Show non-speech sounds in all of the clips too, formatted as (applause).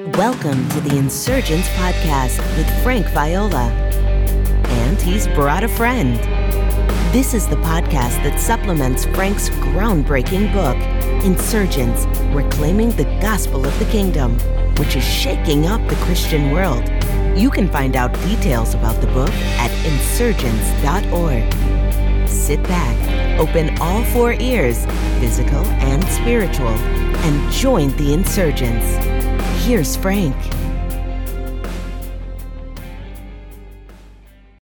Welcome to the Insurgence Podcast with Frank Viola. And he's brought a friend. This is the podcast that supplements Frank's groundbreaking book, Insurgence Reclaiming the Gospel of the Kingdom, which is shaking up the Christian world. You can find out details about the book at insurgence.org. Sit back, open all four ears, physical and spiritual, and join the insurgents. Here's Frank.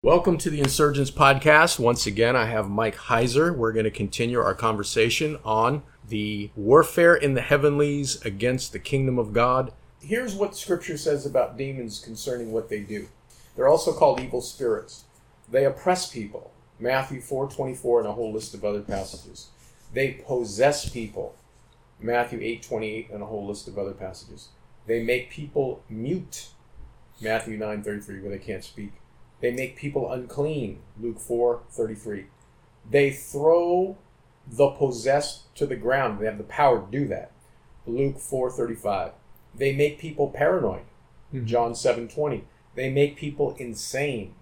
Welcome to the Insurgence Podcast. Once again, I have Mike Heiser. We're going to continue our conversation on the warfare in the heavenlies against the kingdom of God. Here's what Scripture says about demons concerning what they do. They're also called evil spirits. They oppress people. Matthew 4:24 and a whole list of other passages. They possess people. Matthew 8:28 and a whole list of other passages. They make people mute. Matthew 9:33 where they can't speak. They make people unclean. Luke 4:33. They throw the possessed to the ground. They have the power to do that. Luke 4:35. They make people paranoid. Mhm. John 7:20. They make people insane.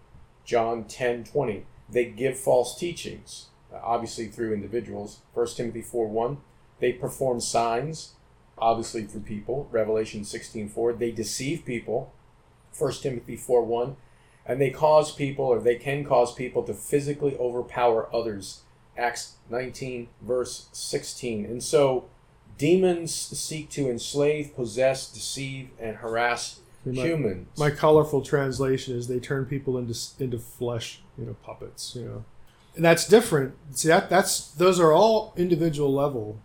John 10:20. They give false teachings, obviously through individuals. 1 Timothy 4 1. They perform signs, obviously through people. Revelation 16:4. They deceive people. 1 Timothy 4:1. And they cause people, or they can cause people, to physically overpower others. Acts 19, verse 16. And so, demons seek to enslave, possess, deceive, and harass My- humans. My colorful translation is they turn people into into flesh, you know, puppets, you know, and that's different. See that that's those are all individual level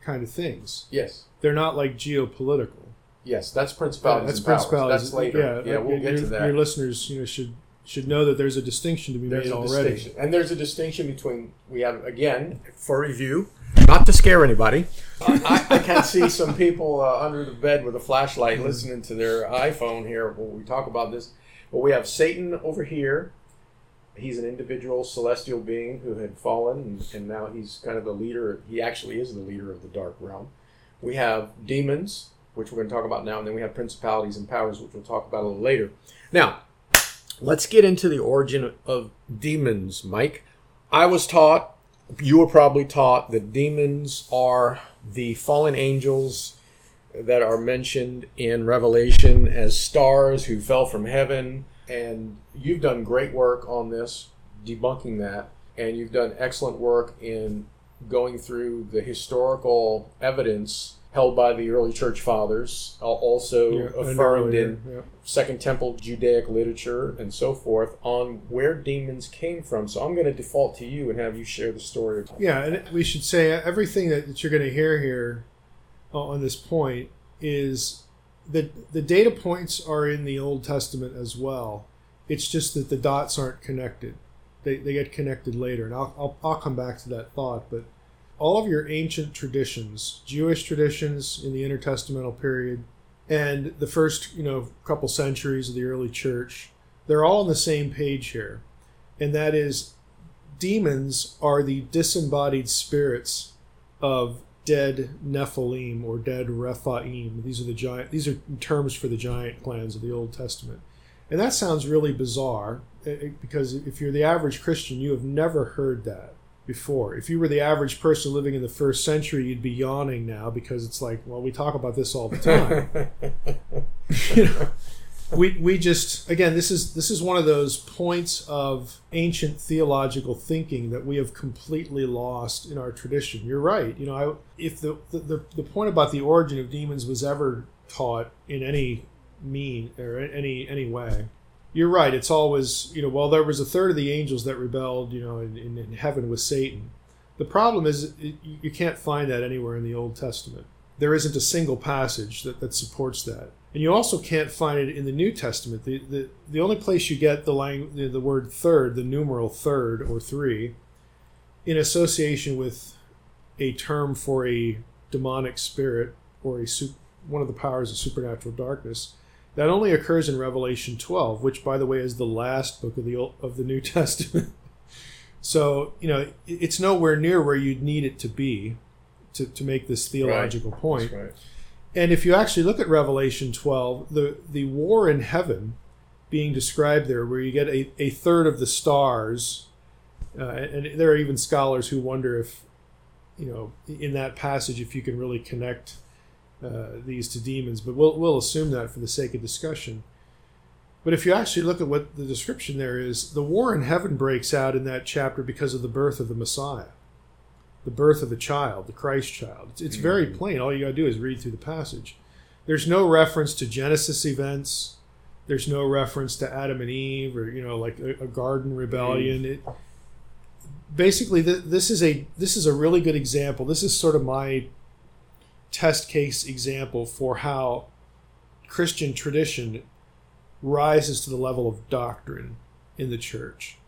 kind of things. yes, They're not like geopolitical. yes, that's principalities. that's and principalities. That's later. Yeah, like, we'll your, get to that. Your listeners, you know, should should know that there's a distinction to be There's made already. and there's a distinction between we have again for review, not to scare anybody. I, I can see some people uh, under the bed with a flashlight listening to their iPhone here when we talk about this. But we have Satan over here. He's an individual celestial being who had fallen, and, and now he's kind of the leader. He actually is the leader of the dark realm. We have demons, which we're going to talk about now, and then we have principalities and powers, which we'll talk about a little later. Now, let's get into the origin of demons, Mike. I was taught, you were probably taught, that demons are the fallen angels that are mentioned in Revelation as stars who fell from heaven. And you've done great work on this, debunking that. And you've done excellent work in going through the historical evidence held by the early church fathers, also Yeah, affirmed in yeah. Second Temple Judaic literature and so forth on where demons came from. So I'm going to default to you and have you share the story. Yeah, and we should say uh, everything that, that you're going to hear here uh, on this point is that the data points are in the Old Testament as well. It's just that the dots aren't connected. They, they get connected later, and I'll, I'll, I'll come back to that thought. But all of your ancient traditions, Jewish traditions in the intertestamental period, and the first you know couple centuries of the early church, they're all on the same page here, and that is demons are the disembodied spirits of dead Nephilim or dead Rephaim. These are the giant. These are terms for the giant clans of the Old Testament, and that sounds really bizarre Uh, uh, because if you're the average Christian, you have never heard that before. If you were the average person living in the first century, you'd be yawning now because it's like, well, we talk about this all the time. (laughs) you know, we we just again this is this is one of those points of ancient theological thinking that we have completely lost in our tradition. You're right. You know, I, if the, the the the point about the origin of demons was ever taught in any mean or any any way, you're right. It's always you know, well, there was a third of the angels that rebelled, you know, in, in, in heaven with Satan. The problem is it, you can't find that anywhere in the Old Testament. There isn't a single passage that, that supports that. And you also can't find it in the New Testament. The, the, the only place you get the, lang- the, the word third, the numeral third or three, in association with a term for a demonic spirit or a one of the powers of supernatural darkness, that only occurs in Revelation 12, which, by the way, is the last book of the Old, of the New (laughs) Testament. so you know it- it's nowhere near where you'd need it to be to, to make this theological point. That's right. And if you actually look at Revelation 12, the, the war in heaven being described there, where you get a, a third of the stars, uh, and there are even scholars who wonder if, you know, in that passage, if you can really connect uh, these to demons, but we'll, we'll assume that for the sake of discussion. But if you actually look at what the description there is, the war in heaven breaks out in that chapter because of the birth of the Messiah the birth of the child, the Christ child. It's, it's very plain. All you got to do is read through the passage. There's no reference to Genesis events. There's no reference to Adam and Eve or you know like a, a garden rebellion. Mm. It, basically, the, this is a this is a really good example. This is sort of my test case example for how Christian tradition rises to the level of doctrine in the church.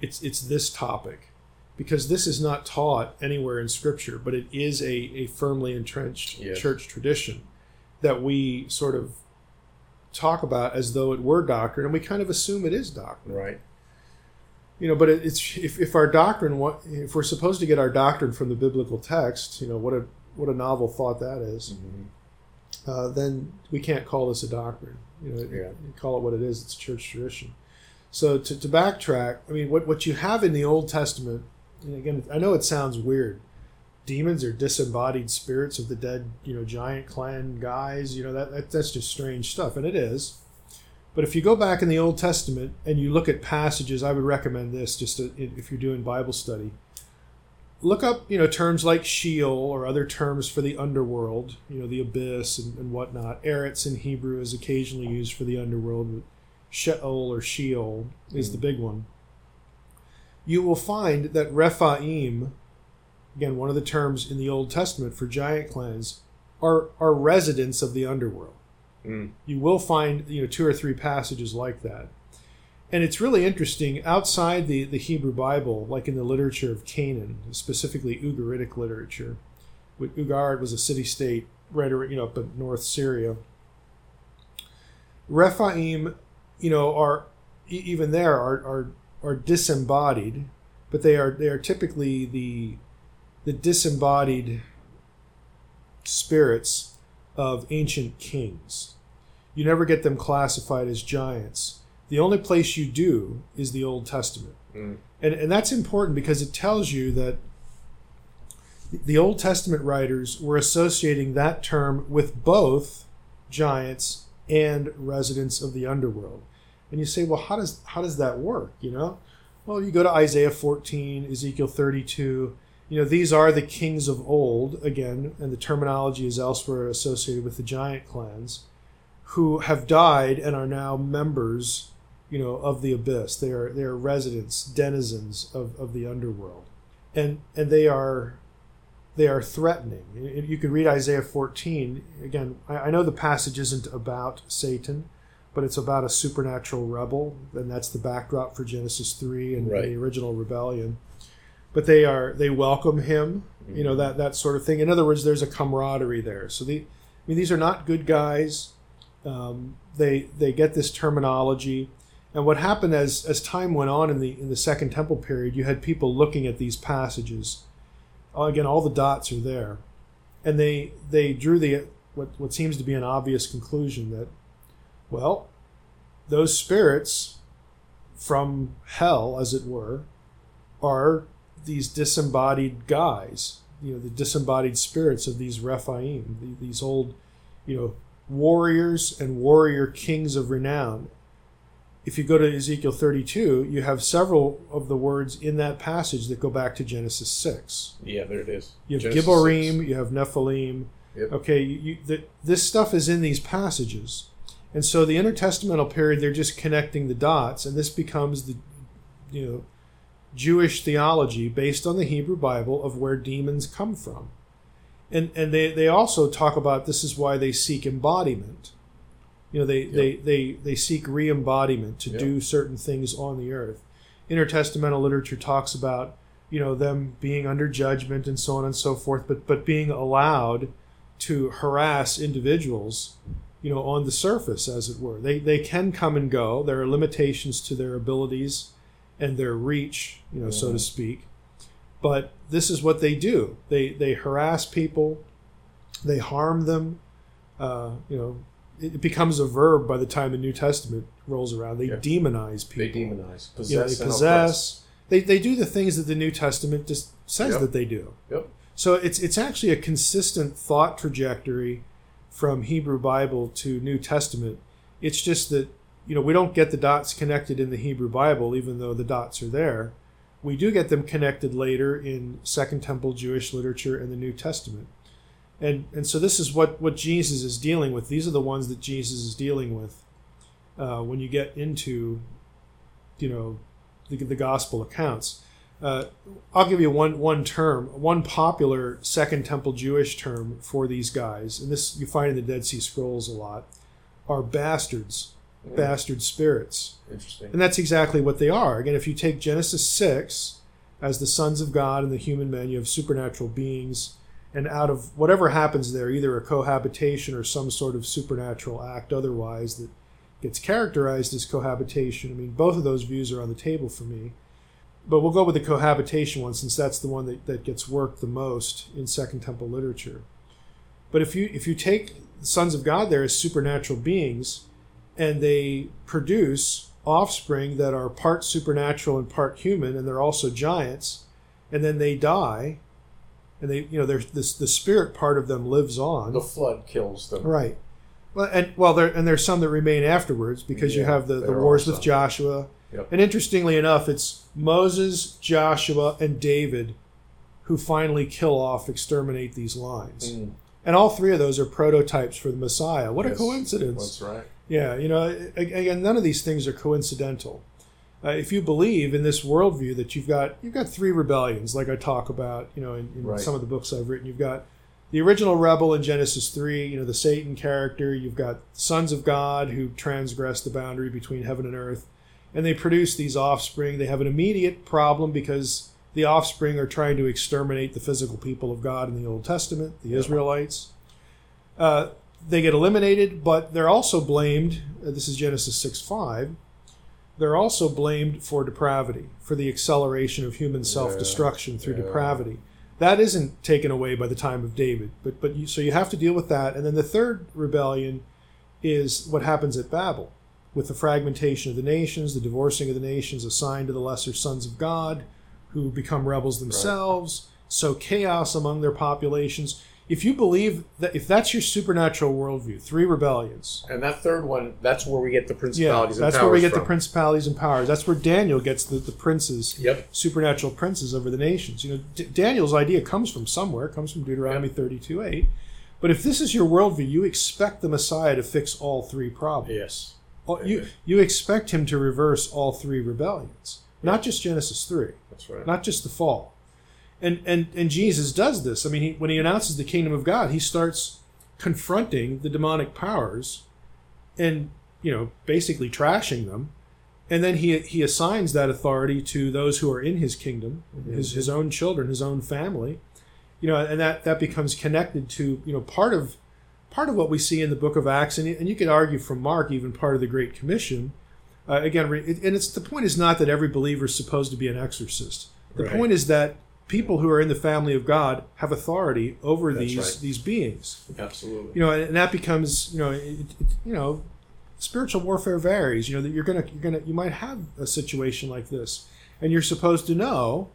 It's it's this topic because this is not taught anywhere in Scripture, but it is a, a firmly entrenched yes. church tradition that we sort of talk about as though it were doctrine, and we kind of assume it is doctrine. Right. You know, but it's if, if our doctrine, if we're supposed to get our doctrine from the biblical text, you know, what a what a novel thought that is, mm-hmm. uh, then we can't call this a doctrine. You know, yeah. you call it what it is. It's church tradition. So to, to backtrack, I mean, what what you have in the Old Testament and again, I know it sounds weird. Demons are disembodied spirits of the dead, you know, giant clan guys. You know that, that that's just strange stuff, and it is. But if you go back in the Old Testament and you look at passages, I would recommend this just to, if you're doing Bible study. Look up, you know, terms like Sheol or other terms for the underworld, you know, the abyss and, and whatnot. Eretz in Hebrew is occasionally used for the underworld. But Sheol or Sheol is mm. the big one you will find that Rephaim, again, one of the terms in the Old Testament for giant clans, are, are residents of the underworld. Mm. You will find you know two or three passages like that. And it's really interesting outside the, the Hebrew Bible, like in the literature of Canaan, specifically Ugaritic literature. Ugarit was a city state right you know up in North Syria. Rephaim, you know, are even there are, are are disembodied, but they are they are typically the the disembodied spirits of ancient kings. You never get them classified as giants. The only place you do is the Old Testament. Mm. And, and that's important because it tells you that the Old Testament writers were associating that term with both giants and residents of the underworld. And you say, well, how does how does that work? You know, well, you go to Isaiah 14, Ezekiel 32. You know, these are the kings of old again, and the terminology is elsewhere associated with the giant clans, who have died and are now members, you know, of the abyss. They are they are residents, denizens of, of the underworld, and and they are they are threatening. You can read Isaiah 14 again. I know the passage isn't about Satan but it's about a supernatural rebel, and that's the backdrop for Genesis three and, right. the original rebellion. But they are they welcome him, mm-hmm. you know that that sort of thing. In other words, there's a camaraderie there. So the, I mean, these are not good guys. Um, they they get this terminology, and what happened as as time went on in the in the Second Temple period, you had people looking at these passages. Uh, again, all the dots are there, and they they drew the what what seems to be an obvious conclusion that well, those spirits from hell, as it were, are these disembodied guys, you know, the disembodied spirits of these Rephaim, these old, you know, warriors and warrior kings of renown. If you go to Ezekiel 32, you have several of the words in that passage that go back to Genesis 6. Yeah, there it is. You have Genesis Gibborim, 6. you have Nephilim. Yep. Okay, you, you, the, this stuff is in these passages. And so the intertestamental period, they're just connecting the dots, and this becomes the, you know, Jewish theology based on the Hebrew Bible of where demons come from. And and they, they also talk about this is why they seek embodiment. You know, they, yep. they, they, they seek re embodiment to yep. do certain things on the earth. Intertestamental literature talks about, you know, them being under judgment and so on and so forth, but but being allowed to harass individuals you know, on the surface, as it were. They, they can come and go. There are limitations to their abilities and their reach, you know, so to speak. But this is what they do. They, they harass people, they harm them, uh, you know, it, becomes a verb by the time the New Testament rolls around. They Yeah. demonize people. They demonize, possess, You know, they possess. They, they do the things that the New Testament just says Yep. that they do. Yep. So it's it's actually a consistent thought trajectory from Hebrew Bible to New Testament. It's just that you know we don't get the dots connected in the Hebrew Bible, even though the dots are there. We do get them connected later in Second Temple Jewish literature and the New Testament. And and so this is what what Jesus is dealing with. These are the ones that Jesus is dealing with uh, when you get into you know the, the gospel accounts. Uh, I'll give you one one term, one popular Second Temple Jewish term for these guys, and this you find in the Dead Sea Scrolls a lot, are bastards, Mm. bastard spirits, Interesting. and that's exactly what they are. Again, if you take Genesis six as the sons of God and the human men, you have supernatural beings, and out of whatever happens there, either a cohabitation or some sort of supernatural act otherwise that gets characterized as cohabitation. I mean, both of those views are on the table for me. But we'll go with the cohabitation one since that's the one that, that gets worked the most in Second Temple literature. But if you if you take the sons of God there as supernatural beings and they produce offspring that are part supernatural and part human and they're also giants and then they die and they you know there's this the spirit part of them lives on the flood kills them. Right. Well, and well, there and there's some that remain afterwards because you have the, the wars with. Joshua. Yep. And interestingly enough, it's Moses, Joshua, and David who finally kill off, exterminate these lines. Mm, And all three of those are prototypes for the Messiah. What a coincidence! That's right. Yeah, you know, again, none of these things are coincidental. Uh, if you believe in this worldview that you've got you've got three rebellions, like I talk about, you know, in, in Right. some of the books I've written, you've got the original rebel in Genesis three, you know, the Satan character. You've got sons of God who transgress the boundary between heaven and earth, and they produce these offspring. They have an immediate problem because the offspring are trying to exterminate the physical people of God in the Old Testament, the. Israelites. Uh, they get eliminated, but they're also blamed. uh, This is Genesis 6 5. They're also blamed for depravity, for the acceleration of human self destruction through yeah. depravity. That isn't taken away by the time of David, but but you, so you have to deal with that. And then the third rebellion is what happens at Babel, with the fragmentation of the nations, the divorcing of the nations assigned to the lesser sons of God, who become rebels themselves. So chaos among their populations. If you believe that, if that's your supernatural worldview, three rebellions, And that third one, that's where we get the principalities. yeah, that's where we get the principalities and powers. That's where Daniel gets the, the princes, Yep. supernatural princes over the nations. You know, D- Daniel's idea comes from somewhere, comes from Deuteronomy 32 8. But if this is your worldview, you expect the Messiah to fix all three problems. Yes. You, you expect him to reverse all three rebellions, not just Genesis 3, That's right. not just the fall. And, and, and Jesus does this. I mean, he, when he announces the kingdom of God, he starts confronting the demonic powers and, you know, basically trashing them. And then he, he assigns that authority to those who are in his kingdom, his, his own children, his own family. You know, and that, that becomes connected to, you know, part of part of what we see in the book of Acts, and, and you could argue from Mark, even part of the Great Commission. Uh, again, and it's the point is not that every believer is supposed to be an exorcist. The Right. point is that people who are in the family of God have authority over That's these right. these beings. Absolutely. You know, and, and that becomes you know, it, it, you know, spiritual warfare varies. You know that you're gonna you're gonna you might have a situation like this, and you're supposed to know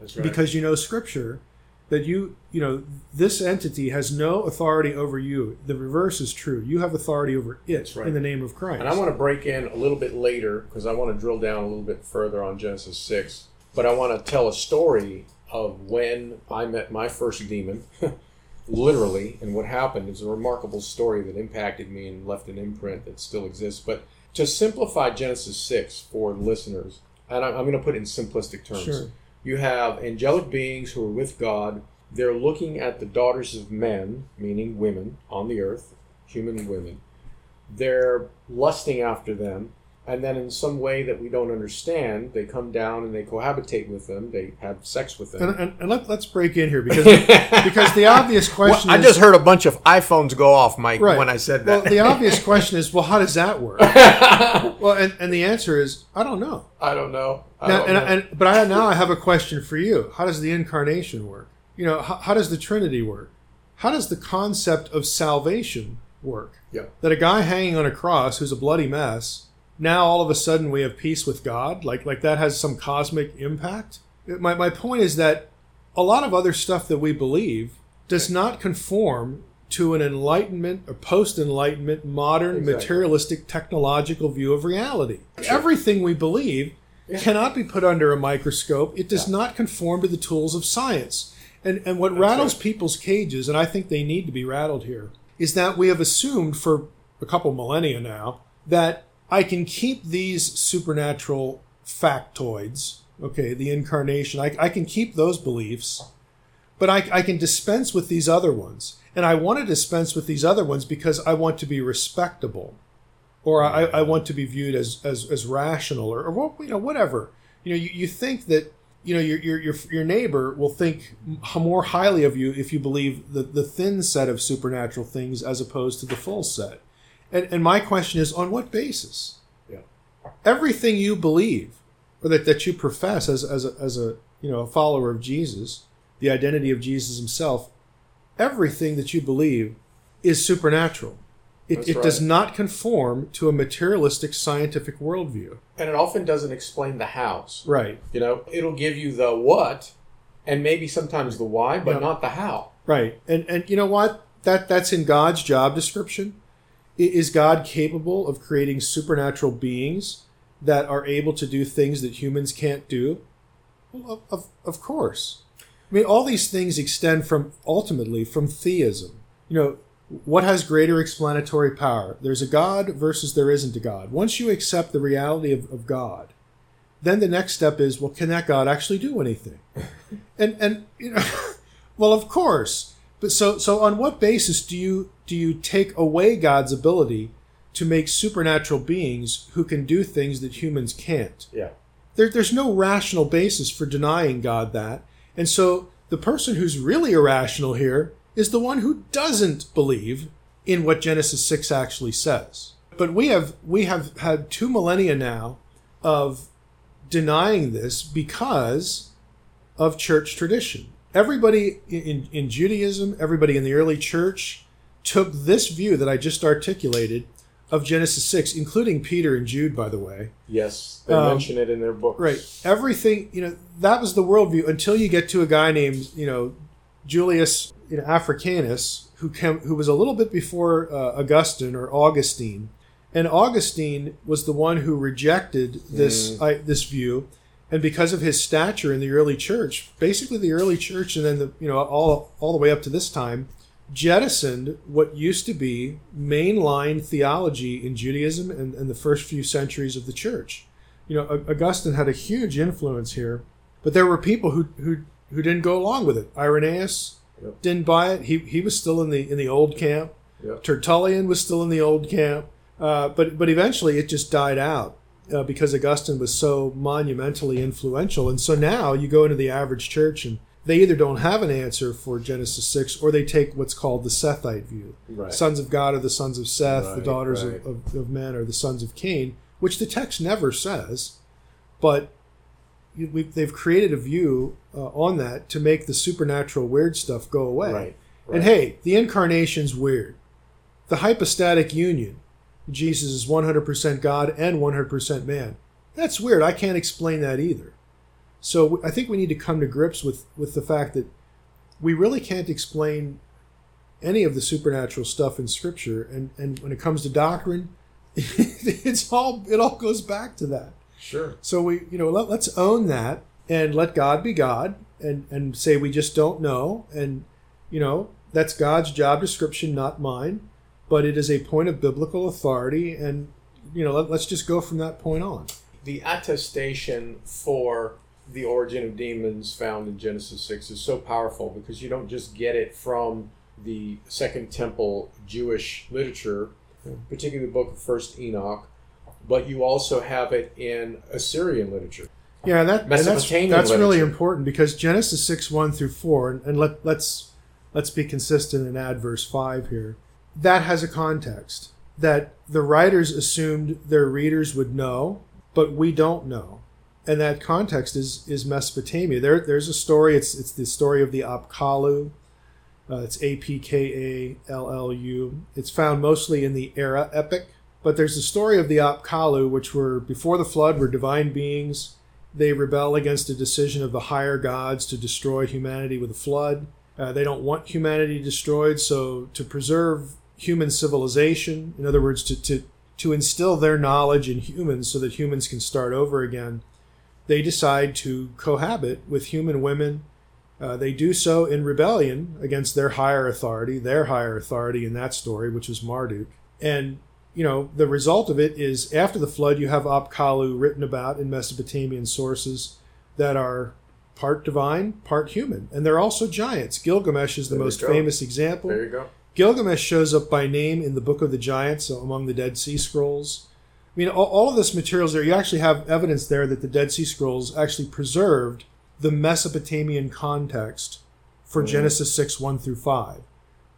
right. because you know Scripture that you you know this entity has no authority over you. The reverse is true. You have authority over it right. in the name of Christ. And I want to break in a little bit later because I want to drill down a little bit further on Genesis 6. But I want to tell a story of when I met my first demon, (laughs) literally, and what happened. is a remarkable story that impacted me and left an imprint that still exists. But to simplify Genesis 6 for listeners, and I'm, going to put it in simplistic terms. Sure. You have angelic beings who are with God. They're looking at the daughters of men, meaning women on the earth, human women. They're lusting after them. And then, in some way that we don't understand, they come down and they cohabitate with them. They have sex with them. and, and, and let, let's break in here because (laughs) because the obvious question I is just heard a bunch of iPhones go off, Mike, Right. when I said that. well the (laughs) obvious question is well how does that work? (laughs) well, and, and the answer is I don't know. I don't know. I Now, don't and, know. and but I now I have a question for you. How does the incarnation work? You know, how, how does the Trinity work? How does the concept of salvation work. Yeah. That a guy hanging on a cross who's a bloody mess, now all of a sudden we have peace with God, like like that has some cosmic impact. My my point is that a lot of other stuff that we believe does not conform to an enlightenment or post enlightenment modern Exactly. materialistic technological view of reality. Everything we believe cannot be put under a microscope. It does not conform to the tools of science. And and what rattles right. people's cages, and I think they need to be rattled here, is that we have assumed for a couple millennia now that I can keep these supernatural factoids, okay, the incarnation, I, I can keep those beliefs, but I, I can dispense with these other ones. And I want to dispense with these other ones because I want to be respectable or I, I want to be viewed as, as, as rational or, or you know whatever. You know you, you think that you know your, your your your neighbor will think more highly of you if you believe the, the thin set of supernatural things as opposed to the full set and and my question is on what basis Yeah. everything you believe or that, that you profess as, as a as a you know a follower of Jesus the identity of Jesus himself everything that you believe is supernatural it, it does not conform to a materialistic scientific worldview. And it often doesn't explain the hows. Right, You know, it'll give you the what and maybe sometimes the why, but Yeah. not the how. right. And and you know what? That that's in God's job description. Is God capable of creating supernatural beings that are able to do things that humans can't do? Well, of, of, of course. I mean, all these things extend from ultimately from theism. You know, what has greater explanatory power? There's a God versus there isn't a God. Once you accept the reality of, of God, then the next step is, well, can that God actually do anything? (laughs) and and you know, (laughs) well, of course. But so so on what basis do you do you take away God's ability to make supernatural beings who can do things that humans can't? Yeah. There, there's no rational basis for denying God that. And so the person who's really irrational here is the one who doesn't believe in what Genesis 6 actually says. But we have we have had two millennia now of denying this because of church tradition. Everybody in, in Judaism, everybody in the early church took this view that I just articulated of Genesis 6, including Peter and Jude, by the way. Yes. They Um, mention it in their book. Right. Everything, you know, that was the worldview until you get to a guy named, you know, Julius you know, Africanus, who came, who was a little bit before uh, Augustine or Augustine, and Augustine was the one who rejected this I, this view, and because of his stature in the early church, basically the early church, and then the you know all all the way up to this time, jettisoned what used to be mainline theology in Judaism and, and the first few centuries of the church you know, Augustine had a huge influence here, but there were people who who who didn't go along with it. Irenaeus Yep. didn't buy it. He he was still in the in the old camp. Yep. Tertullian was still in the old camp, uh, but but eventually it just died out uh, because Augustine was so monumentally influential. And so now you go into the average church and they either don't have an answer for Genesis six or they take what's called the Sethite view Right. sons of God are the sons of Seth, the daughters right. of, of, of men are the sons of Cain, which the text never says, but we, they've created a view uh, on that to make the supernatural weird stuff go away. Right. And hey, the incarnation's weird. The hypostatic union, Jesus is 100% God and 100% man. That's weird. I can't explain that either. So I think we need to come to grips with, with the fact that we really can't explain any of the supernatural stuff in Scripture, and, and when it comes to doctrine, (laughs) it's all it all goes back to that. Sure. So we, you know, let, let's own that and let God be God, and and say we just don't know, and you know that's God's job description, not mine, but it is a point of biblical authority, and you know let, let's just go from that point on. the attestation for the origin of demons found in Genesis 6 is so powerful because you don't just get it from the Second Temple Jewish literature, particularly the book of First Enoch, but you also have it in Assyrian literature. Yeah, that and that's that's really important because Genesis six one through four, and, and let let's let's be consistent and add verse five here. That has a context that the writers assumed their readers would know, but we don't know, and that context is is Mesopotamia. There there's a story. It's it's the story of the Apkallu. Uh, it's A P K A L L U. It's found mostly in the Erra epic, but there's the story of the Apkallu, which were before the flood, were divine beings. They rebel against a decision of the higher gods to destroy humanity with a flood. Uh, they don't want humanity destroyed, so to preserve human civilization, in other words, to, to, to instill their knowledge in humans so that humans can start over again, they decide to cohabit with human women. Uh, they do so in rebellion against their higher authority, their higher authority in that story, which was Marduk. And, you know, the result of it is after the flood, you have Apkallu written about in Mesopotamian sources that are part divine, part human. And they're also giants. Gilgamesh is the There most famous example. There you go. Gilgamesh shows up by name in the Book of the Giants among the Dead Sea Scrolls. I mean, all, all of this materials there, you actually have evidence there that the Dead Sea Scrolls actually preserved the Mesopotamian context for Mhm. Genesis 6, 1 through 5,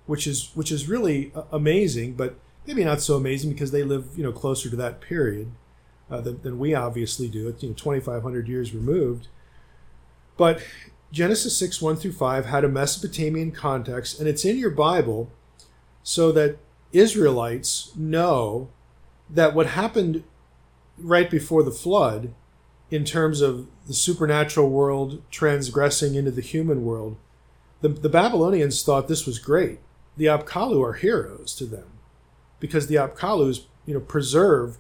which is, which is really uh, amazing, but maybe not so amazing because they live, you know, closer to that period uh, than, than we obviously do. It's, you know, 2,500 years removed. But Genesis 6, 1 through 5 had a Mesopotamian context, and it's in your Bible so that Israelites know that what happened right before the flood, in terms of the supernatural world transgressing into the human world, the, the Babylonians thought this was great. The Apkallu are heroes to them because the Apkallus, you know, preserve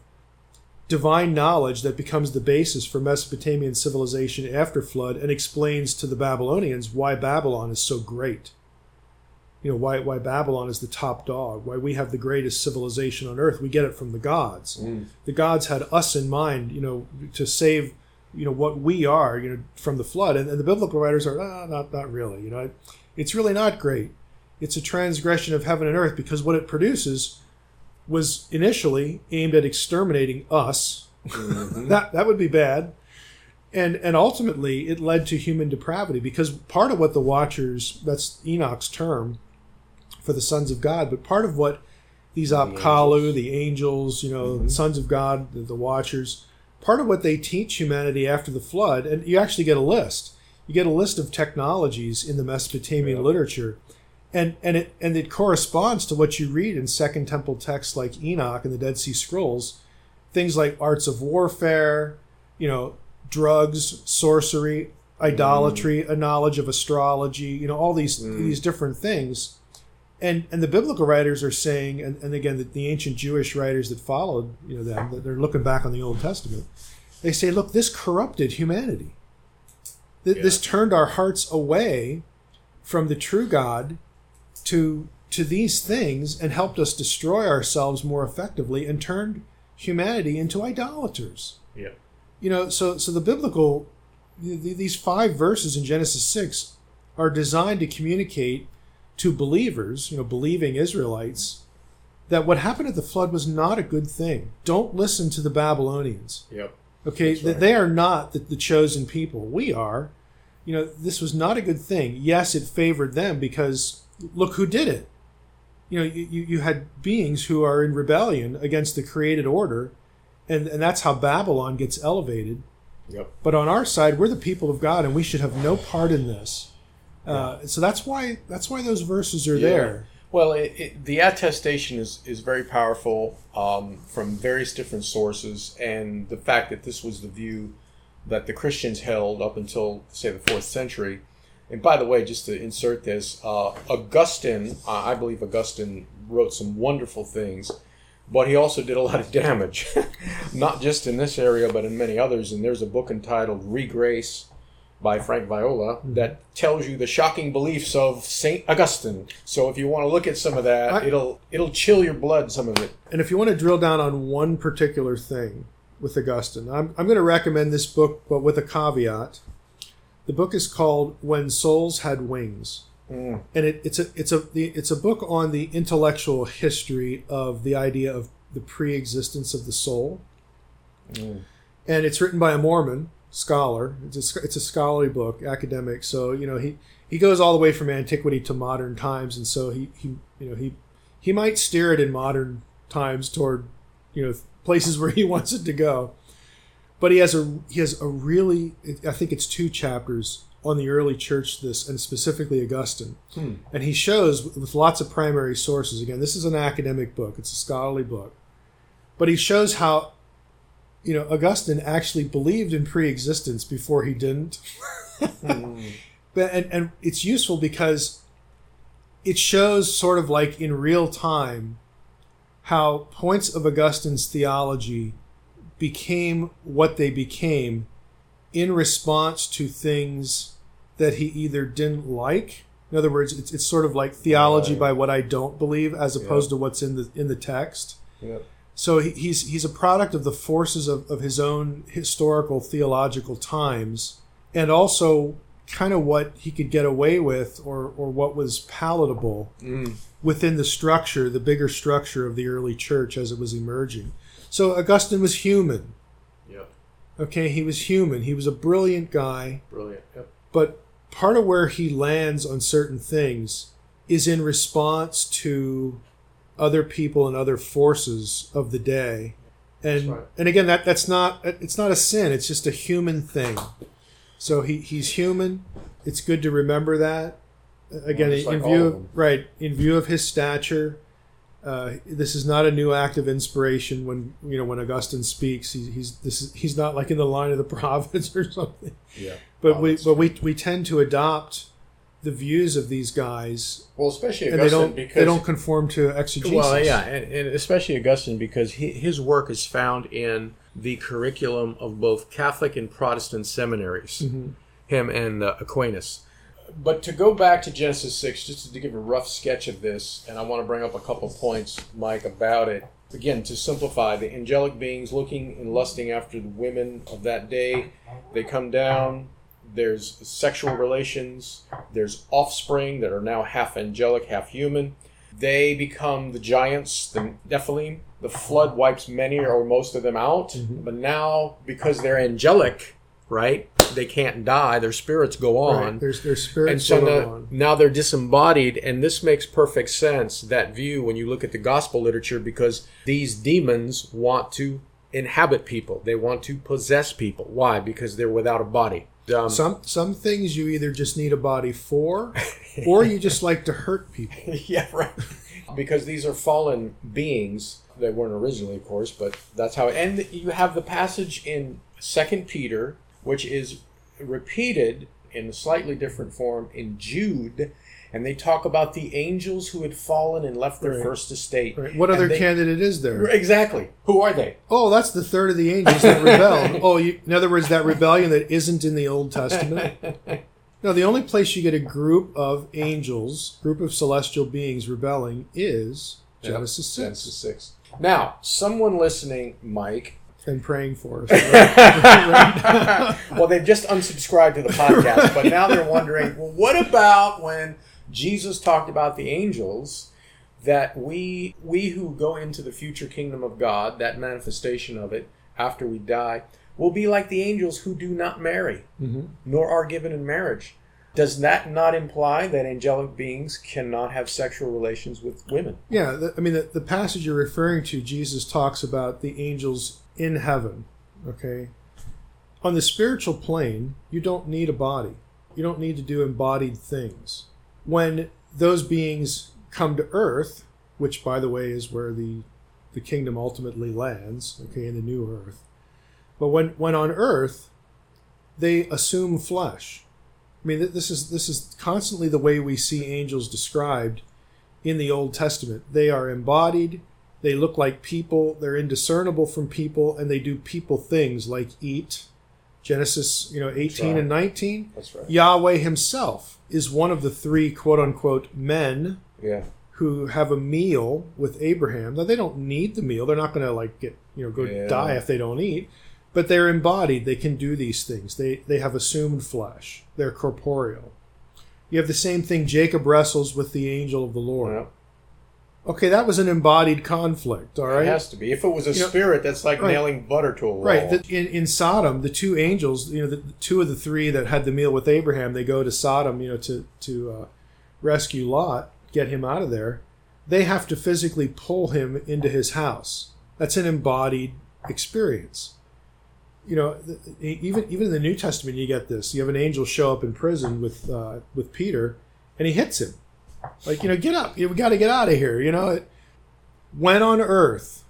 divine knowledge that becomes the basis for Mesopotamian civilization after flood and explains to the Babylonians why Babylon is so great. You know, why, why Babylon is the top dog, why we have the greatest civilization on earth. We get it from the gods. Mm. The gods had us in mind, you know, to save, you know, what we are, you know, from the flood. And, and the biblical writers are, ah, not, not really. You know, it's really not great. It's a transgression of heaven and earth because what it produces was initially aimed at exterminating us. Mhm. (laughs) that that would be bad. And and ultimately it led to human depravity because part of what the watchers that's Enoch's term for the sons of God, but part of what these Apkallu, angels. the angels, you know, Mhm. sons of God, the, the watchers, part of what they teach humanity after the flood, and you actually get a list. You get a list of technologies in the Mesopotamian Yeah. literature and and it and it corresponds to what you read in Second Temple texts like Enoch and the Dead Sea Scrolls, things like arts of warfare, you know, drugs, sorcery, idolatry, a knowledge of astrology, you know, all these Mm. these different things. And and the biblical writers are saying, and, and again the, the ancient Jewish writers that followed, you know, them, that they're looking back on the Old Testament, they say, look, this corrupted humanity. Th- This turned our hearts away from the true God to to these things and helped us destroy ourselves more effectively and turned humanity into idolaters. Yeah. You know, so so the biblical th- th- these five verses in Genesis 6 are designed to communicate to believers, you know, believing Israelites that what happened at the flood was not a good thing. Don't listen to the Babylonians. Yep. Okay, right. they are not the, the chosen people. We are. You know, this was not a good thing. Yes, it favored them because look who did it. You know, you, you you had beings who are in rebellion against the created order, and, and that's how Babylon gets elevated. Yep. But on our side, we're the people of God, and we should have no part in this. Uh, so that's why that's why those verses are Yeah. there. Well, it, it, the attestation is, is very powerful um, from various different sources, and the fact that this was the view that the Christians held up until, say, the fourth century. And by the way, just to insert this, uh, Augustine, uh, I believe Augustine wrote some wonderful things, but he also did a lot of damage, (laughs) not just in this area, but in many others. And there's a book entitled ReGrace by Frank Viola that tells you the shocking beliefs of Saint Augustine. So if you want to look at some of that, I- it'll it'll chill your blood. Some of it. And if you want to drill down on one particular thing with Augustine, I'm, I'm going to recommend this book, but with a caveat. The book is called "When Souls Had Wings," Mm. and it, it's a it's a it's a book on the intellectual history of the idea of the pre-existence of the soul, Mm. and it's written by a Mormon scholar. It's a, it's a scholarly book, academic. So you know he he goes all the way from antiquity to modern times, and so he he you know he he might steer it in modern times toward you know places (laughs) where he wants it to go. But he has a he has a really I think it's two chapters on the early church this, and specifically Augustine. Hmm. And he shows with lots of primary sources. Again, this is an academic book; it's a scholarly book, but he shows how, you know, Augustine actually believed in pre-existence before he didn't. Hmm. But and, and it's useful because it shows sort of like in real time how points of Augustine's theology became what they became in response to things that he either didn't like. In other words, it's, it's sort of like theology Right. by what I don't believe, as opposed Yeah. to what's in the in the text. Yep. So he's he's a product of the forces of, of his own historical theological times, and also kind of what he could get away with, or or what was palatable Mm. within the structure, the bigger structure of the early church as it was emerging. So Augustine was human. Yep. Okay, he was human. He was a brilliant guy, Brilliant. Yep. but part of where he lands on certain things is in response to other people and other forces of the day. And right. and again that that's not it's not a sin, it's just a human thing. So he, he's human. It's good to remember that. Again, Well, just in view of, right, in view of his stature, uh, this is not a new act of inspiration. When you know when Augustine speaks, he, he's this is, he's not like in the line of the (laughs) prophets or something. Yeah. But Oh, we but we we tend to adopt the views of these guys, Well, especially and they Augustine don't because they don't conform to exegesis. Well, yeah, and, and especially Augustine because he, his work is found in the curriculum of both Catholic and Protestant seminaries. Him and uh, Aquinas. But to go back to Genesis six, just to give a rough sketch of this, and I want to bring up a couple points, Mike, about it. Again, to simplify, the angelic beings looking and lusting after the women of that day, they come down. There's sexual relations. There's offspring that are now half angelic, half human. They become the giants, the Nephilim. The flood wipes many or most of them out. Mm-hmm. But now, because they're angelic, right, they can't die. Their spirits go on. Right. There's there's And so now, on. now they're disembodied, and this makes perfect sense, that view, when you look at the gospel literature, because these demons want to inhabit people. They want to possess people. Why? Because they're without a body. Um, Some some things you either just need a body for, or you just like to hurt people. (laughs) yeah, right. because these are fallen beings. They weren't originally, of course, but that's how. And you have the passage in Second Peter, which is repeated in a slightly different form in Jude, and they talk about the angels who had fallen and left their Right. first estate. Right. What And other they- candidate is there? Exactly. Who are they? Oh, that's the third of the angels that rebelled. (laughs) Oh, you, in other words, that rebellion that isn't in the Old Testament. (laughs) No, the only place you get a group of angels, group of celestial beings rebelling, is Genesis six, Genesis six. Now, someone listening, Mike, and praying for us. (laughs) well, they've just unsubscribed to the podcast, but now they're wondering, well, what about when Jesus talked about the angels? That we we who go into the future kingdom of God, that manifestation of it after we die, will be like the angels who do not marry, Mhm. nor are given in marriage. Does that not imply that angelic beings cannot have sexual relations with women? Yeah, the, I mean, the, the passage you're referring to, Jesus talks about the angels in heaven. Okay. On the spiritual plane, you don't need a body, you don't need to do embodied things. When those beings come to earth, which, by the way, is where the, the kingdom ultimately lands, okay, in the new earth. But when, when on earth, they assume flesh. I mean, this is this is constantly the way we see angels described in the Old Testament. They are embodied, they look like people, they're indiscernible from people, and they do people things like eat. Genesis, you know, 18 right. and 19. That's right. Yahweh himself is one of the three quote unquote men Yeah. who have a meal with Abraham. Now they don't need the meal. They're not going to like get, you know, go Yeah. die if they don't eat. But they're embodied. They can do these things. They they have assumed flesh. They're corporeal. You have the same thing Jacob wrestles with the angel of the Lord. Well, Okay, that was an embodied conflict, all right? It has to be. If it was a You know- spirit, that's like Right. nailing butter to a wall. Right. In, in Sodom, the two angels, you know, the, the two of the three that had the meal with Abraham, they go to Sodom, you know, to to uh, rescue Lot, get him out of there. They have to physically pull him into his house. That's an embodied experience. you know, even even in the New Testament, you get this. You have an angel show up in prison with uh, with Peter, and he hits him, like you know, get up, we got to get out of here. You know, when on earth,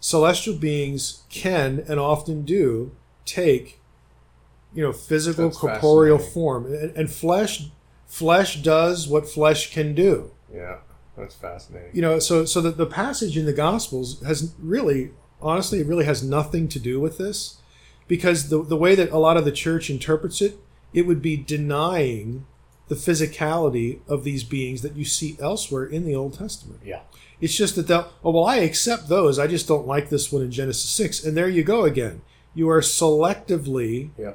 celestial beings can and often do take, you know, physical That's corporeal form, and, and flesh flesh does what flesh can do Yeah, that's fascinating. you know so so that the passage in the gospels has really honestly it really has nothing to do with this because the the way that a lot of the church interprets it it would be denying the physicality of these beings that you see elsewhere in the old testament Yeah. it's just that they'll oh well i accept those i just don't like this one in genesis 6 and there you go again you are selectively Yeah.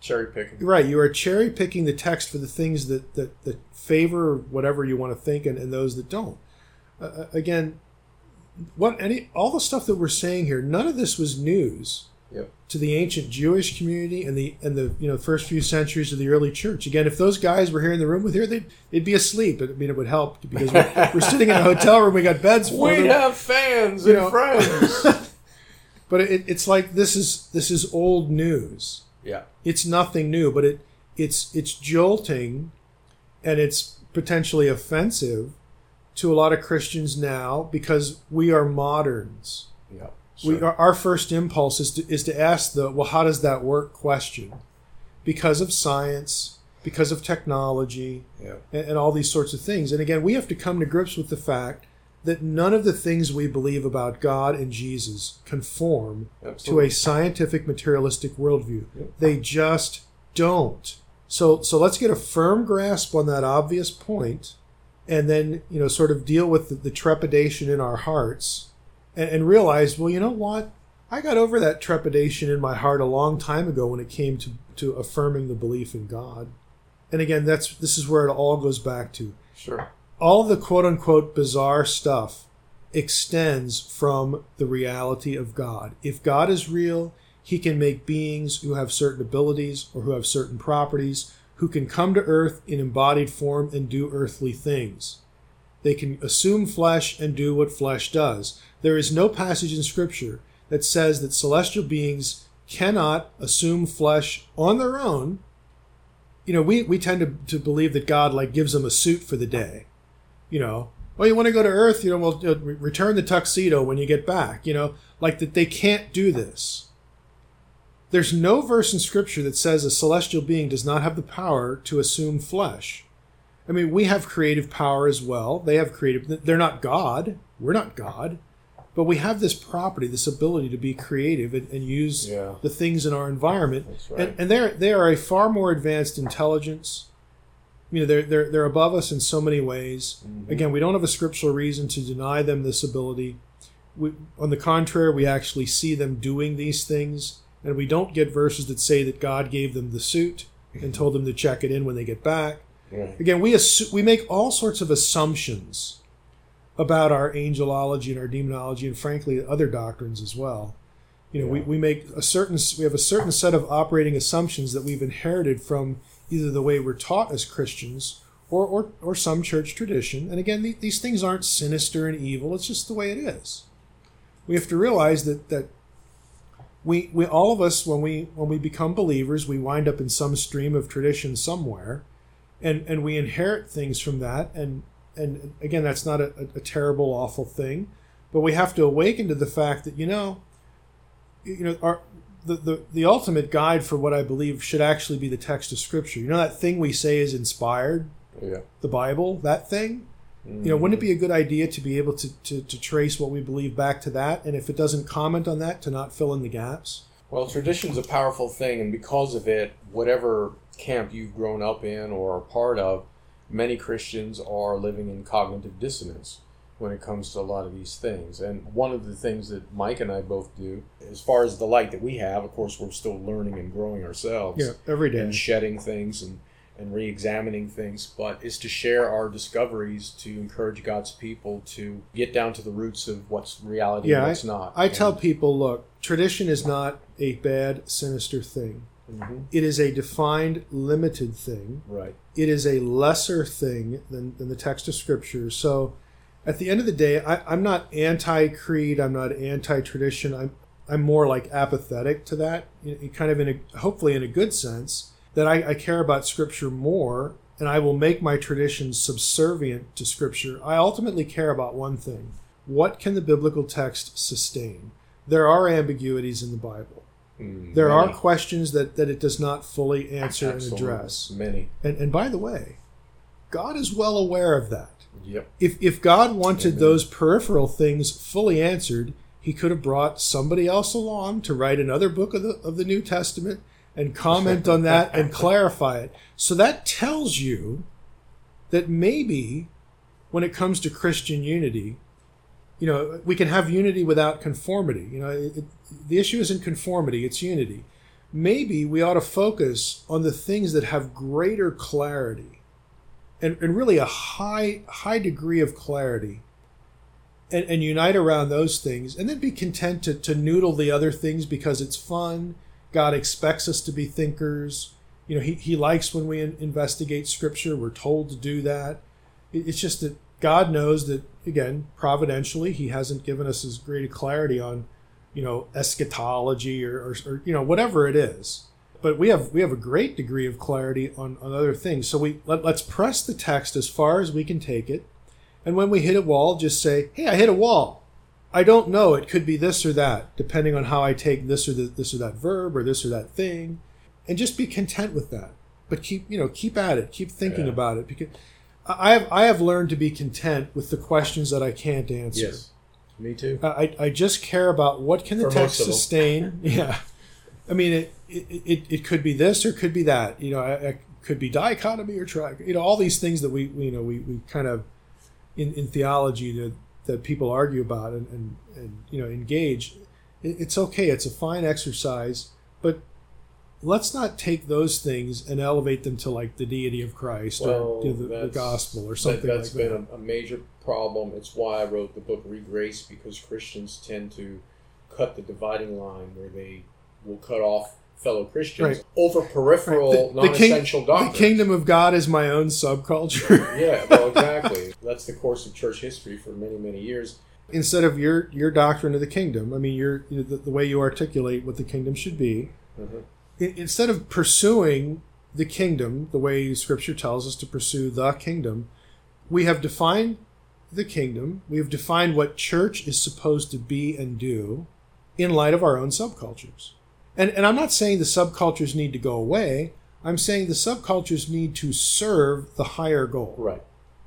Cherry picking. Right, you are cherry picking the text for the things that that, that favor whatever you want to think, and, and those that don't. Uh, again, what any all the stuff that we're saying here, none of this was news Yep. to the ancient Jewish community and the and the you know first few centuries of the early church. Again, if those guys were here in the room with here, they'd they'd be asleep. I mean, it would help because we're, we're sitting in a hotel room, we got beds for We them. have fans You and know. friends. (laughs) But it, it's like this is this is old news. yeah. it's nothing new, but it it's it's jolting and it's potentially offensive to a lot of Christians now because we are moderns. Yeah. We our, first impulse is to is to ask the well how does that work question because of science, because of technology, Yeah. and, and all these sorts of things. And again, we have to come to grips with the fact that none of the things we believe about God and Jesus conform to a scientific materialistic worldview. Yep. They just don't. So so let's get a firm grasp on that obvious point and then, you know, sort of deal with the, the trepidation in our hearts and, and realize, well, you know what? I got over that trepidation in my heart a long time ago when it came to, to affirming the belief in God. And again, that's this is where it all goes back to Sure. all the quote unquote bizarre stuff extends from the reality of God. If God is real, he can make beings who have certain abilities or who have certain properties, who can come to earth in embodied form and do earthly things. They can assume flesh and do what flesh does. There is no passage in Scripture that says that celestial beings cannot assume flesh on their own. You know, we, we tend to, to believe that God like gives them a suit for the day you know, oh, you want to go to Earth? You know, well, uh, re- return the tuxedo when you get back. You know, like that they can't do this. There's no verse in Scripture that says a celestial being does not have the power to assume flesh. I mean, we have creative power as well. They have creative. They're not God. We're not God. But we have this property, this ability to be creative and, and use Yeah. the things in our environment. Right. And, and they're they are a far more advanced intelligence. You know, they're they're they're above us in so many ways. Mm-hmm. Again, we don't have a scriptural reason to deny them this ability. We, on the contrary, we actually see them doing these things, and we don't get verses that say that God gave them the suit and told them to check it in when they get back. Yeah. Again, we assu- we make all sorts of assumptions about our angelology and our demonology, and frankly, other doctrines as well. You know, we, we make a certain we have a certain set of operating assumptions that we've inherited from either the way we're taught as Christians or or, or some church tradition. And again, the, these things aren't sinister and evil; it's just the way it is. We have to realize that that we we all of us when we when we become believers, we wind up in some stream of tradition somewhere and and we inherit things from that. And and again that's not a, a, terrible awful thing but we have to awaken to the fact that you know you know our the, the the ultimate guide for what i believe should actually be the text of scripture. You know that thing we say is inspired? Yeah. the bible? That thing? You know wouldn't it be a good idea to be able to, to, to trace what we believe back to that? And if it doesn't comment on that to not fill in the gaps? Well, tradition's a powerful thing, and because of it, whatever camp you've grown up in or are part of, many Christians are living in cognitive dissonance when it comes to a lot of these things. And one of the things that Mike and I both do, as far as the light that we have, of course, we're still learning and growing ourselves yeah every day and shedding things and, and re examining things, but is to share our discoveries to encourage God's people to get down to the roots of what's reality Yeah, and what's not. I tell people, look, tradition is not a bad, sinister thing. Mhm. It is a defined, limited thing. Right. It is a lesser thing than, than the text of Scripture. So, at the end of the day, I, I'm not anti creed. I'm not anti tradition. I'm I'm more like apathetic to that, in, in kind of in a hopefully in a good sense that I, I care about Scripture more, and I will make my traditions subservient to Scripture. I ultimately care about one thing: what can the biblical text sustain? There are ambiguities in the Bible. Mm, There many. are questions that, that it does not fully answer and address. Many. And, and by the way, God is well aware of that. Yep. If, if God wanted Amen. those peripheral things fully answered, he could have brought somebody else along to write another book of the, of the New Testament and comment on that and (laughs) clarify it. So that tells you that maybe when it comes to Christian unity, you know, we can have unity without conformity. You know, it, it, the issue isn't conformity, it's unity. Maybe we ought to focus on the things that have greater clarity and, and really a high high degree of clarity and, and unite around those things and then be content to, to noodle the other things because it's fun. God expects us to be thinkers. You know, he, he likes when we in, investigate scripture. We're told to do that. It- It's just that God knows that, again, providentially, He hasn't given us as great a clarity on, you know, eschatology or, or, or you know, whatever it is. But we have we have a great degree of clarity on, on other things. So we let, let's press the text as far as we can take it, and when we hit a wall, just say, "Hey, I hit a wall. I don't know. It could be this or that, depending on how I take this or the, this or that verb or this or that thing, and just be content with that. But keep you know keep at it. Keep thinking Yeah. about it because I have I have learned to be content with the questions that I can't answer. Yes. Me too. I, I just care about what can the For text most of them. sustain. (laughs) yeah, I mean it, it it it could be this or could be that. You know, I, I could be dichotomy or tri. You know, all these things that we we, you know we, we kind of in, in theology that that people argue about and and, and you know engage. It, it's okay. It's a fine exercise, but let's not take those things and elevate them to like the deity of Christ Well, or the, the gospel or That, something that's like been that. a, a major problem. It's why I wrote the book ReGrace because Christians tend to cut the dividing line where they will cut off fellow Christians Right. over peripheral, Right. The- the non-essential the doctrines. kingdom of God is my own subculture. (laughs) Yeah, well, (laughs) exactly. That's the course of church history for many, many years. instead of your your doctrine of the kingdom. I mean, your the, the way you articulate what the kingdom should be. Mhm. Instead of pursuing the kingdom the way Scripture tells us to pursue the kingdom, we have defined the kingdom. We have defined what church is supposed to be and do in light of our own subcultures. And and I'm not saying the subcultures need to go away. I'm saying the subcultures need to serve the higher goal. Right.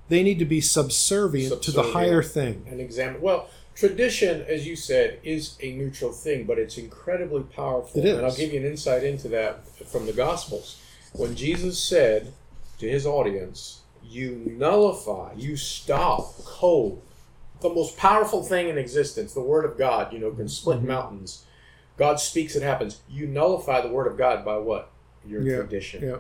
They need to be subservient, to the higher thing. and examine. Well, tradition, as you said, is a neutral thing, but it's incredibly powerful. It is. And I'll give you an insight into that from the Gospels. When Jesus said to his audience, You nullify, you stop cold, the most powerful thing in existence, the Word of God, you know, can split Mhm. mountains. God speaks, it happens. You nullify the Word of God by what? Your Yeah, tradition. Yeah,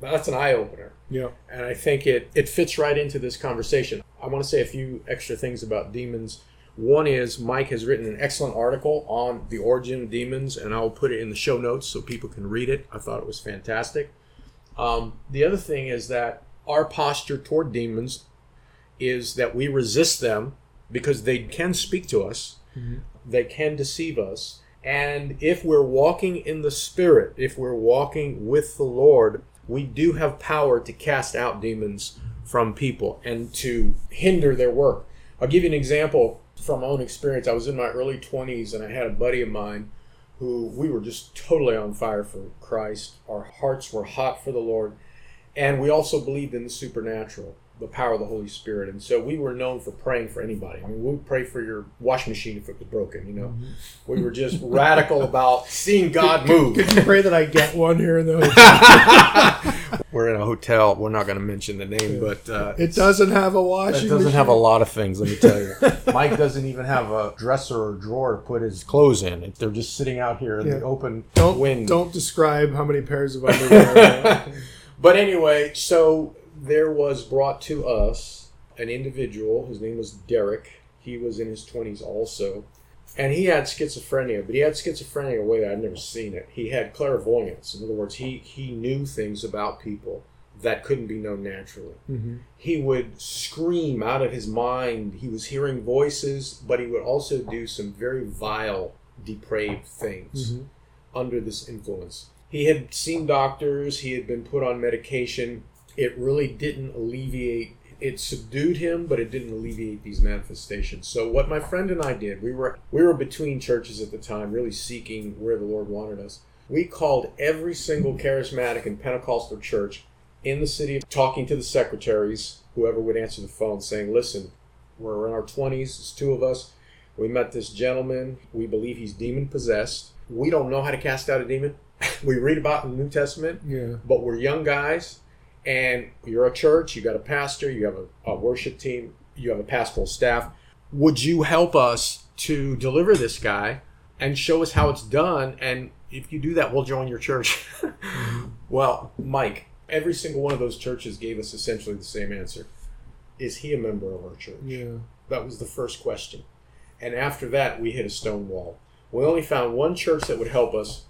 That's an eye opener. yeah. And I think it, it fits right into this conversation. I want to say a few extra things about demons. One is Mike has written an excellent article on the origin of demons, and I'll put it in the show notes so people can read it. I thought it was fantastic. Um, the other thing is that our posture toward demons is that we resist them because they can speak to us, Mhm. they can deceive us. And if we're walking in the Spirit, if we're walking with the Lord, we do have power to cast out demons from people and to hinder their work. I'll give you an example from my own experience. I was in my early 20s and I had a buddy of mine who we were just totally on fire for Christ. Our hearts were hot for the Lord. And we also believed in the supernatural, the power of the Holy Spirit. And so we were known for praying for anybody. I mean, we would pray for your washing machine if it was broken, you know. Mm-hmm. We were just radical about seeing God move. Could you pray that I get one here in the? (laughs) (laughs) (laughs) We're in a hotel. We're not going to mention the name, but uh, It doesn't have a washing It doesn't machine. have a lot of things, let me tell you. (laughs) Mike doesn't even have a dresser or drawer to put his clothes in. They're just sitting out here in Yeah. the open Don't wind. don't describe how many pairs of (laughs) underwear. But anyway, so there was brought to us an individual. His name was Derek. He was in his 20s also. And he had schizophrenia, but he had schizophrenia in a way that I'd never seen it. He had clairvoyance. In other words, he, he knew things about people that couldn't be known naturally. Mhm. He would scream out of his mind. He was hearing voices, but he would also do some very vile depraved things Mhm. under this influence. He had seen doctors, he had been put on medication. It really didn't alleviate it subdued him, but it didn't alleviate these manifestations. So what my friend and I did, we were we were between churches at the time, really seeking where the Lord wanted us. We called every single charismatic and Pentecostal church in the city, talking to the secretaries, whoever would answer the phone, saying, "Listen, we're in our twenties. It's two of us. We met this gentleman. We believe he's demon possessed. We don't know how to cast out a demon. (laughs) we read about in the New Testament, Yeah. but we're young guys, and you're a church. You got a pastor. You have a, a worship team. You have a pastoral staff. Would you help us to deliver this guy and show us how it's done? And if you do that, we'll join your church. (laughs) well, Mike, every single one of those churches gave us essentially the same answer. Is he a member of our church? Yeah. That was the first question. And after that, we hit a stone wall. We only found one church that would help us.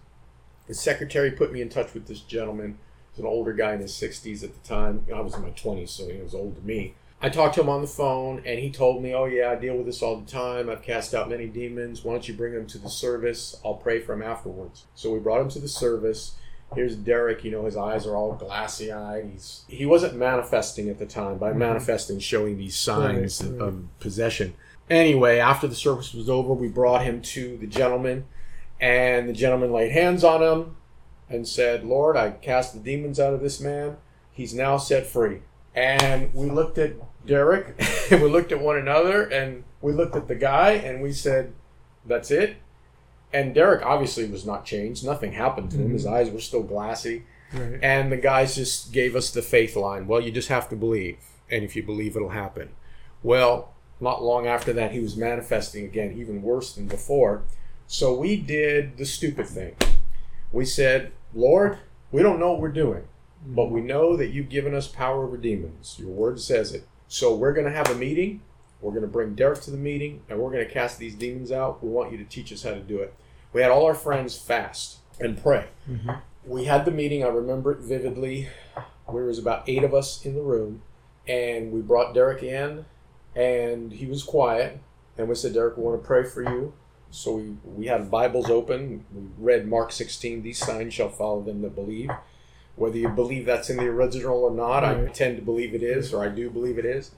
The secretary put me in touch with this gentleman. He's an older guy in his 60s at the time. I was in my 20s, so he was older than me. I talked to him on the phone, and he told me, Oh, yeah, I deal with this all the time. I've cast out many demons. Why don't you bring him to the service? I'll pray for him afterwards. So we brought him to the service. Here's Derek. You know, his eyes are all glassy eyed. He's he wasn't manifesting at the time. By mm-hmm. manifesting, showing these signs right. of possession. Anyway, after the service was over, we brought him to the gentleman, and the gentleman laid hands on him and said, Lord, I cast the demons out of this man. He's now set free. And we looked at Derek, (laughs) and we looked at one another, and we looked at the guy, and we said, That's it. And Derek obviously was not changed. Nothing happened to him. His mm-hmm. eyes were still glassy. Right. And the guys just gave us the faith line. Well, you just have to believe. And if you believe, it'll happen. Well, not long after that, he was manifesting again, even worse than before. So we did the stupid thing. We said, Lord, we don't know what we're doing, but we know that you've given us power over demons. Your word says it. So we're going to have a meeting. We're going to bring Derek to the meeting, and we're going to cast these demons out. We want you to teach us how to do it. We had all our friends fast and pray Mhm. we had the meeting. I remember it vividly. There was about eight of us in the room, and we brought Derek in, and he was quiet. And we said, Derek, we want to pray for you. So we, we had Bibles open. We read Mark 16, these signs shall follow them that believe. Whether you believe that's in the original or not, I tend to believe it is, or I do believe it is.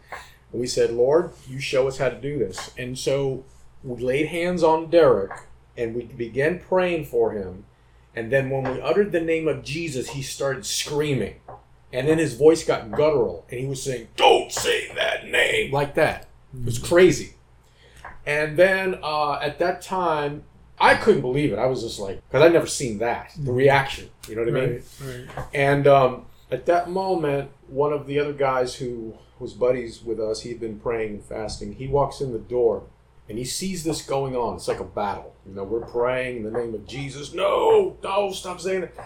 And we said, Lord, you show us how to do this. And so we laid hands on Derek, and we began praying for him. And then when we uttered the name of Jesus, he started screaming. And then his voice got guttural, and he was saying, Don't say that name! Like that. It was hmm. crazy. And then uh, at that time, I couldn't believe it. I was just like, because I'd never seen that, the reaction. You know what I mean? Right. Right. And um, at that moment, one of the other guys who was buddies with us, he had been praying and fasting. He walks in the door and he sees this going on. It's like a battle. You know, we're praying in the name of Jesus. No, no, stop saying it.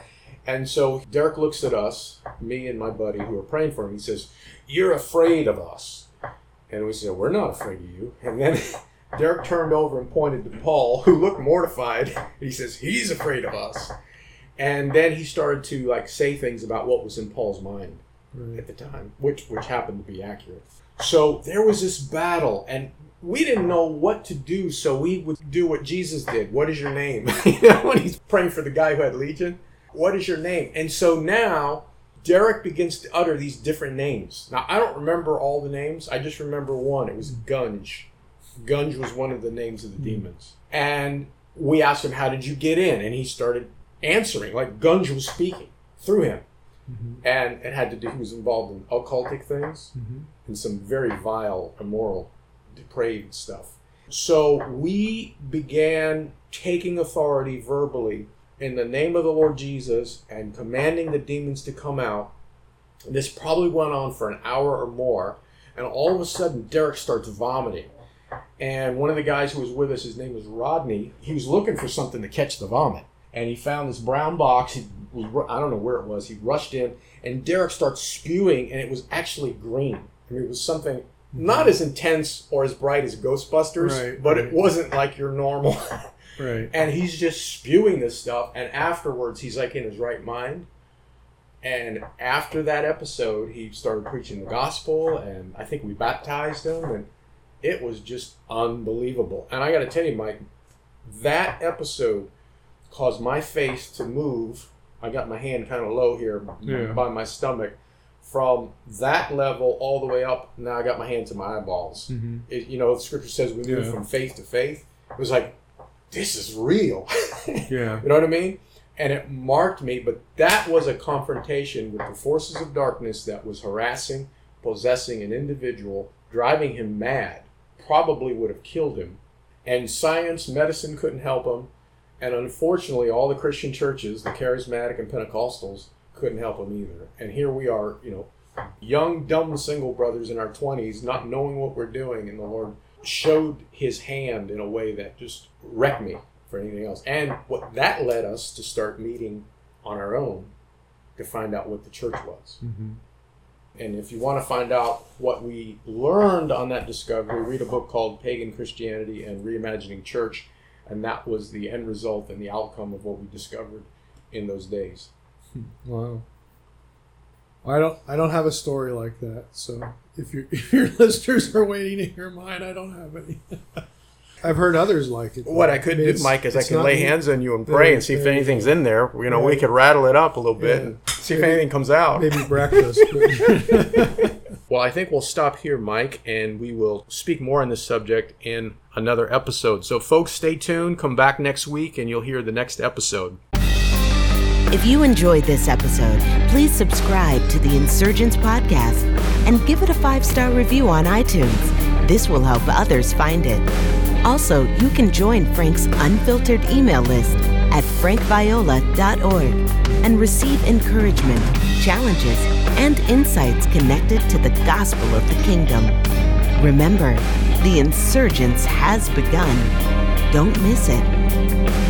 And so Derek looks at us, me and my buddy who are praying for him. He says, You're afraid of us. And we said, We're not afraid of you. And then (laughs) Derek turned over and pointed to Paul, who looked mortified. He says, He's afraid of us. And then he started to like say things about what was in Paul's mind Right. at the time, which which happened to be accurate. So there was this battle, and we didn't know what to do. So we would do what Jesus did. What is your name? (laughs) you know, when he's praying for the guy who had legion, what is your name? And so now Derek begins to utter these different names. Now I don't remember all the names. I just remember one. It was Gunge. Gunge was one of the names of the demons. And we asked him, "How did you get in?" And he started answering like Gunge was speaking through him Mhm. and it had to do he was involved in occultic things Mhm. and some very vile immoral depraved stuff so we began taking authority verbally in the name of the lord jesus and commanding the demons to come out and this probably went on for an hour or more and all of a sudden derek starts vomiting and one of the guys who was with us his name was rodney he was looking for something to catch the vomit and he found this brown box. He was, I don't know where it was. He rushed in, and Derek starts spewing, and it was actually green. I mean, it was something not as intense or as bright as Ghostbusters, Right, but right. it wasn't like your normal. (laughs) Right. and he's just spewing this stuff, and afterwards, he's like in his right mind. And after that episode, he started preaching the gospel, and I think we baptized him, and it was just unbelievable. And I got to tell you, Mike, that episode caused my face to move. I got my hand kind of low here Yeah. by my stomach. From that level all the way up, now I got my hand to my eyeballs. Mm-hmm. It, you know, the scripture says we move Yeah. from faith to faith. It was like, this is real. (laughs) Yeah. You know what I mean? And it marked me, but that was a confrontation with the forces of darkness that was harassing, possessing an individual, driving him mad, probably would have killed him. And science, medicine couldn't help him. And unfortunately, all the Christian churches, the charismatic and Pentecostals, couldn't help him either. And here we are, you know, young, dumb single brothers in our 20s, not knowing what we're doing. And the Lord showed his hand in a way that just wrecked me for anything else. And what that led us to start meeting on our own to find out what the church was. Mm-hmm. And if you want to find out what we learned on that discovery, read a book called Pagan Christianity and Reimagining Church. And that was the end result and the outcome of what we discovered in those days. Hmm. Wow. I don't. I don't have a story like that. So if your (laughs) if your listeners are waiting to hear mine, I don't have any. (laughs) I've heard others like it. What I could I mean, do, it's- Mike, is I it's can lay me. hands on you and pray and see if Yeah. anything's in there. You know, we could rattle it up a little bit Yeah. and see if anything comes out. Maybe breakfast. (laughs) Well, I think we'll stop here, Mike, and we will speak more on this subject in another episode. So, folks, stay tuned. Come back next week, and you'll hear the next episode. If you enjoyed this episode, please subscribe to the Insurgence Podcast and give it a five star review on iTunes. This will help others find it. Also, you can join Frank's unfiltered email list at frankviola.org and receive encouragement, challenges, and insights connected to the gospel of the kingdom. Remember, the insurgence has begun. Don't miss it.